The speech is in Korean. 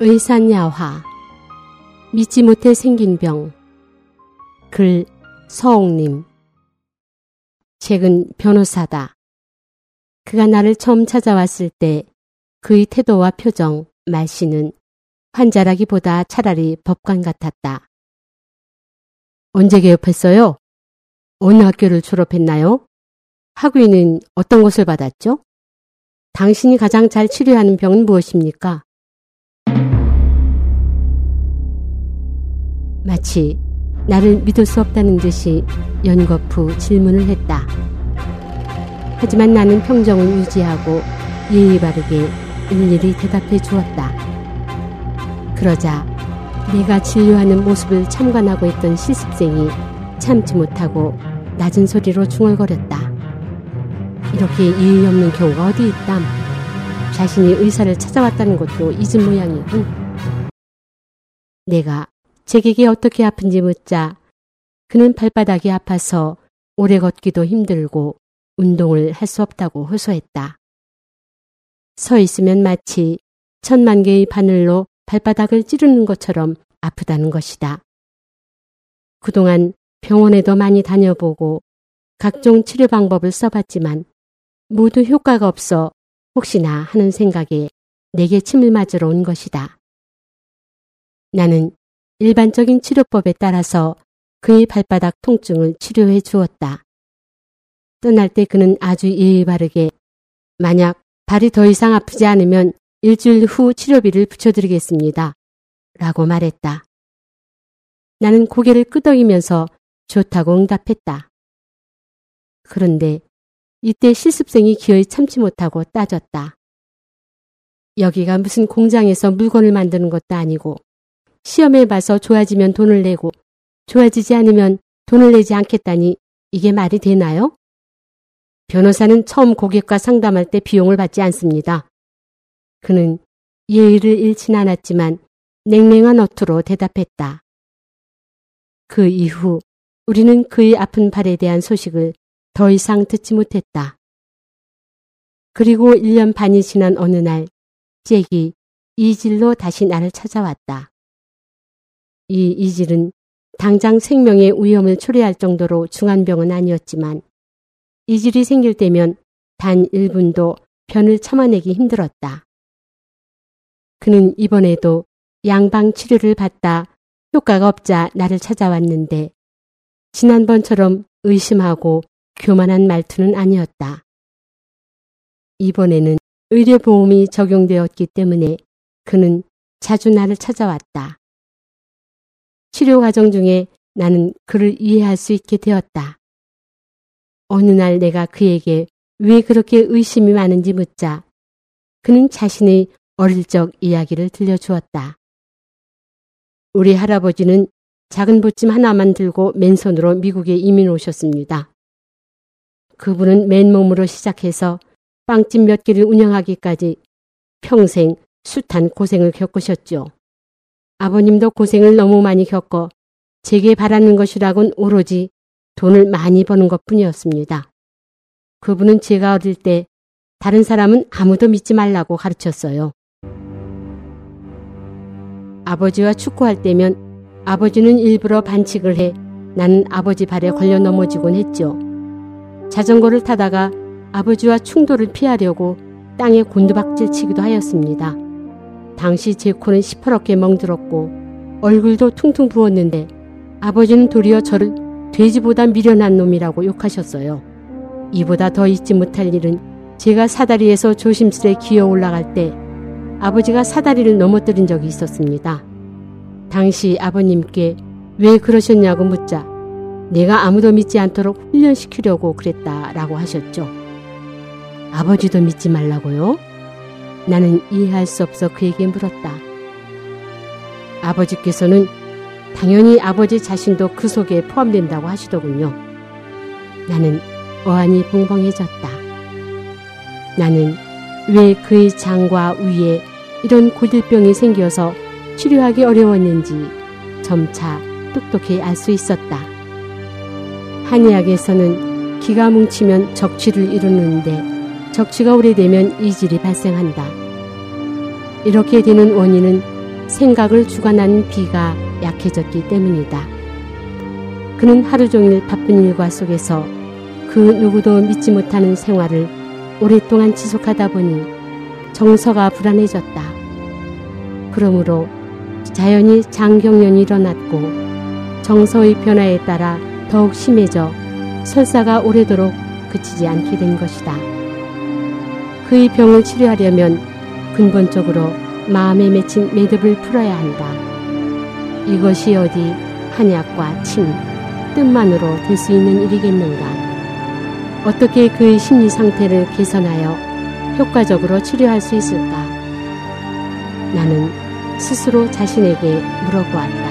의산야화 믿지 못해 생긴 병 글 서옥님 최근 변호사다. 그가 나를 처음 찾아왔을 때 그의 태도와 표정, 말씨는 환자라기보다 차라리 법관 같았다. 언제 개업했어요? 어느 학교를 졸업했나요? 학위는 어떤 것을 받았죠? 당신이 가장 잘 치료하는 병은 무엇입니까? 마치 나를 믿을 수 없다는 듯이 연거푸 질문을 했다. 하지만 나는 평정을 유지하고 예의 바르게 일일이 대답해 주었다. 그러자 내가 진료하는 모습을 참관하고 있던 실습생이 참지 못하고 낮은 소리로 중얼거렸다. 이렇게 예의 없는 경우가 어디 있담? 자신이 의사를 찾아왔다는 것도 잊은 모양이군. 내가 제객이 어떻게 아픈지 묻자 그는 발바닥이 아파서 오래 걷기도 힘들고 운동을 할 수 없다고 호소했다. 서 있으면 마치 천만 개의 바늘로 발바닥을 찌르는 것처럼 아프다는 것이다. 그동안 병원에도 많이 다녀보고 각종 치료 방법을 써봤지만 모두 효과가 없어 혹시나 하는 생각에 내게 침을 맞으러 온 것이다. 나는 일반적인 치료법에 따라서 그의 발바닥 통증을 치료해 주었다. 떠날 때 그는 아주 예의 바르게 만약 발이 더 이상 아프지 않으면 일주일 후 치료비를 붙여드리겠습니다. 라고 말했다. 나는 고개를 끄덕이면서 좋다고 응답했다. 그런데 이때 실습생이 기어이 참지 못하고 따졌다. 여기가 무슨 공장에서 물건을 만드는 것도 아니고 시험에 봐서 좋아지면 돈을 내고 좋아지지 않으면 돈을 내지 않겠다니 이게 말이 되나요? 변호사는 처음 고객과 상담할 때 비용을 받지 않습니다. 그는 예의를 잃진 않았지만 냉랭한 어투로 대답했다. 그 이후 우리는 그의 아픈 발에 대한 소식을 더 이상 듣지 못했다. 그리고 1년 반이 지난 어느 날, 잭이 이질로 다시 나를 찾아왔다. 이 이질은 당장 생명의 위험을 초래할 정도로 중한 병은 아니었지만 이질이 생길 때면 단 1분도 변을 참아내기 힘들었다. 그는 이번에도 양방 치료를 받다 효과가 없자 나를 찾아왔는데 지난번처럼 의심하고 교만한 말투는 아니었다. 이번에는 의료보험이 적용되었기 때문에 그는 자주 나를 찾아왔다. 치료 과정 중에 나는 그를 이해할 수 있게 되었다. 어느 날 내가 그에게 왜 그렇게 의심이 많은지 묻자 그는 자신의 어릴 적 이야기를 들려주었다. 우리 할아버지는 작은 보침 하나만 들고 맨손으로 미국에 이민 오셨습니다. 그분은 맨몸으로 시작해서 빵집 몇 개를 운영하기까지 평생 숱한 고생을 겪으셨죠. 아버님도 고생을 너무 많이 겪어 제게 바라는 것이라곤 오로지 돈을 많이 버는 것 뿐이었습니다. 그분은 제가 어릴 때 다른 사람은 아무도 믿지 말라고 가르쳤어요. 아버지와 축구할 때면 아버지는 일부러 반칙을 해 나는 아버지 발에 걸려 넘어지곤 했죠. 자전거를 타다가 아버지와 충돌을 피하려고 땅에 곤두박질 치기도 하였습니다. 당시 제 코는 시퍼렇게 멍들었고 얼굴도 퉁퉁 부었는데 아버지는 도리어 저를 돼지보다 미련한 놈이라고 욕하셨어요. 이보다 더 잊지 못할 일은 제가 사다리에서 조심스레 기어 올라갈 때 아버지가 사다리를 넘어뜨린 적이 있었습니다. 당시 아버님께 왜 그러셨냐고 묻자 내가 아무도 믿지 않도록 훈련시키려고 그랬다라고 하셨죠. 아버지도 믿지 말라고요? 나는 이해할 수 없어 그에게 물었다. 아버지께서는 당연히 아버지 자신도 그 속에 포함된다고 하시더군요. 나는 어안이 벙벙해졌다. 나는 왜 그의 장과 위에 이런 고질병이 생겨서 치료하기 어려웠는지 점차 똑똑히 알 수 있었다. 한의학에서는 기가 뭉치면 적취를 이루는데 적취가 오래되면 이질이 발생한다. 이렇게 되는 원인은 생각을 주관하는 비가 약해졌기 때문이다. 그는 하루 종일 바쁜 일과 속에서 그 누구도 믿지 못하는 생활을 오랫동안 지속하다 보니 정서가 불안해졌다. 그러므로 자연히 장경련이 일어났고 정서의 변화에 따라 더욱 심해져 설사가 오래도록 그치지 않게 된 것이다. 그의 병을 치료하려면 근본적으로 마음에 맺힌 매듭을 풀어야 한다. 이것이 어디 한약과 침, 뜻만으로 될 수 있는 일이겠는가? 어떻게 그의 심리 상태를 개선하여 효과적으로 치료할 수 있을까? 나는 스스로 자신에게 물어보았다.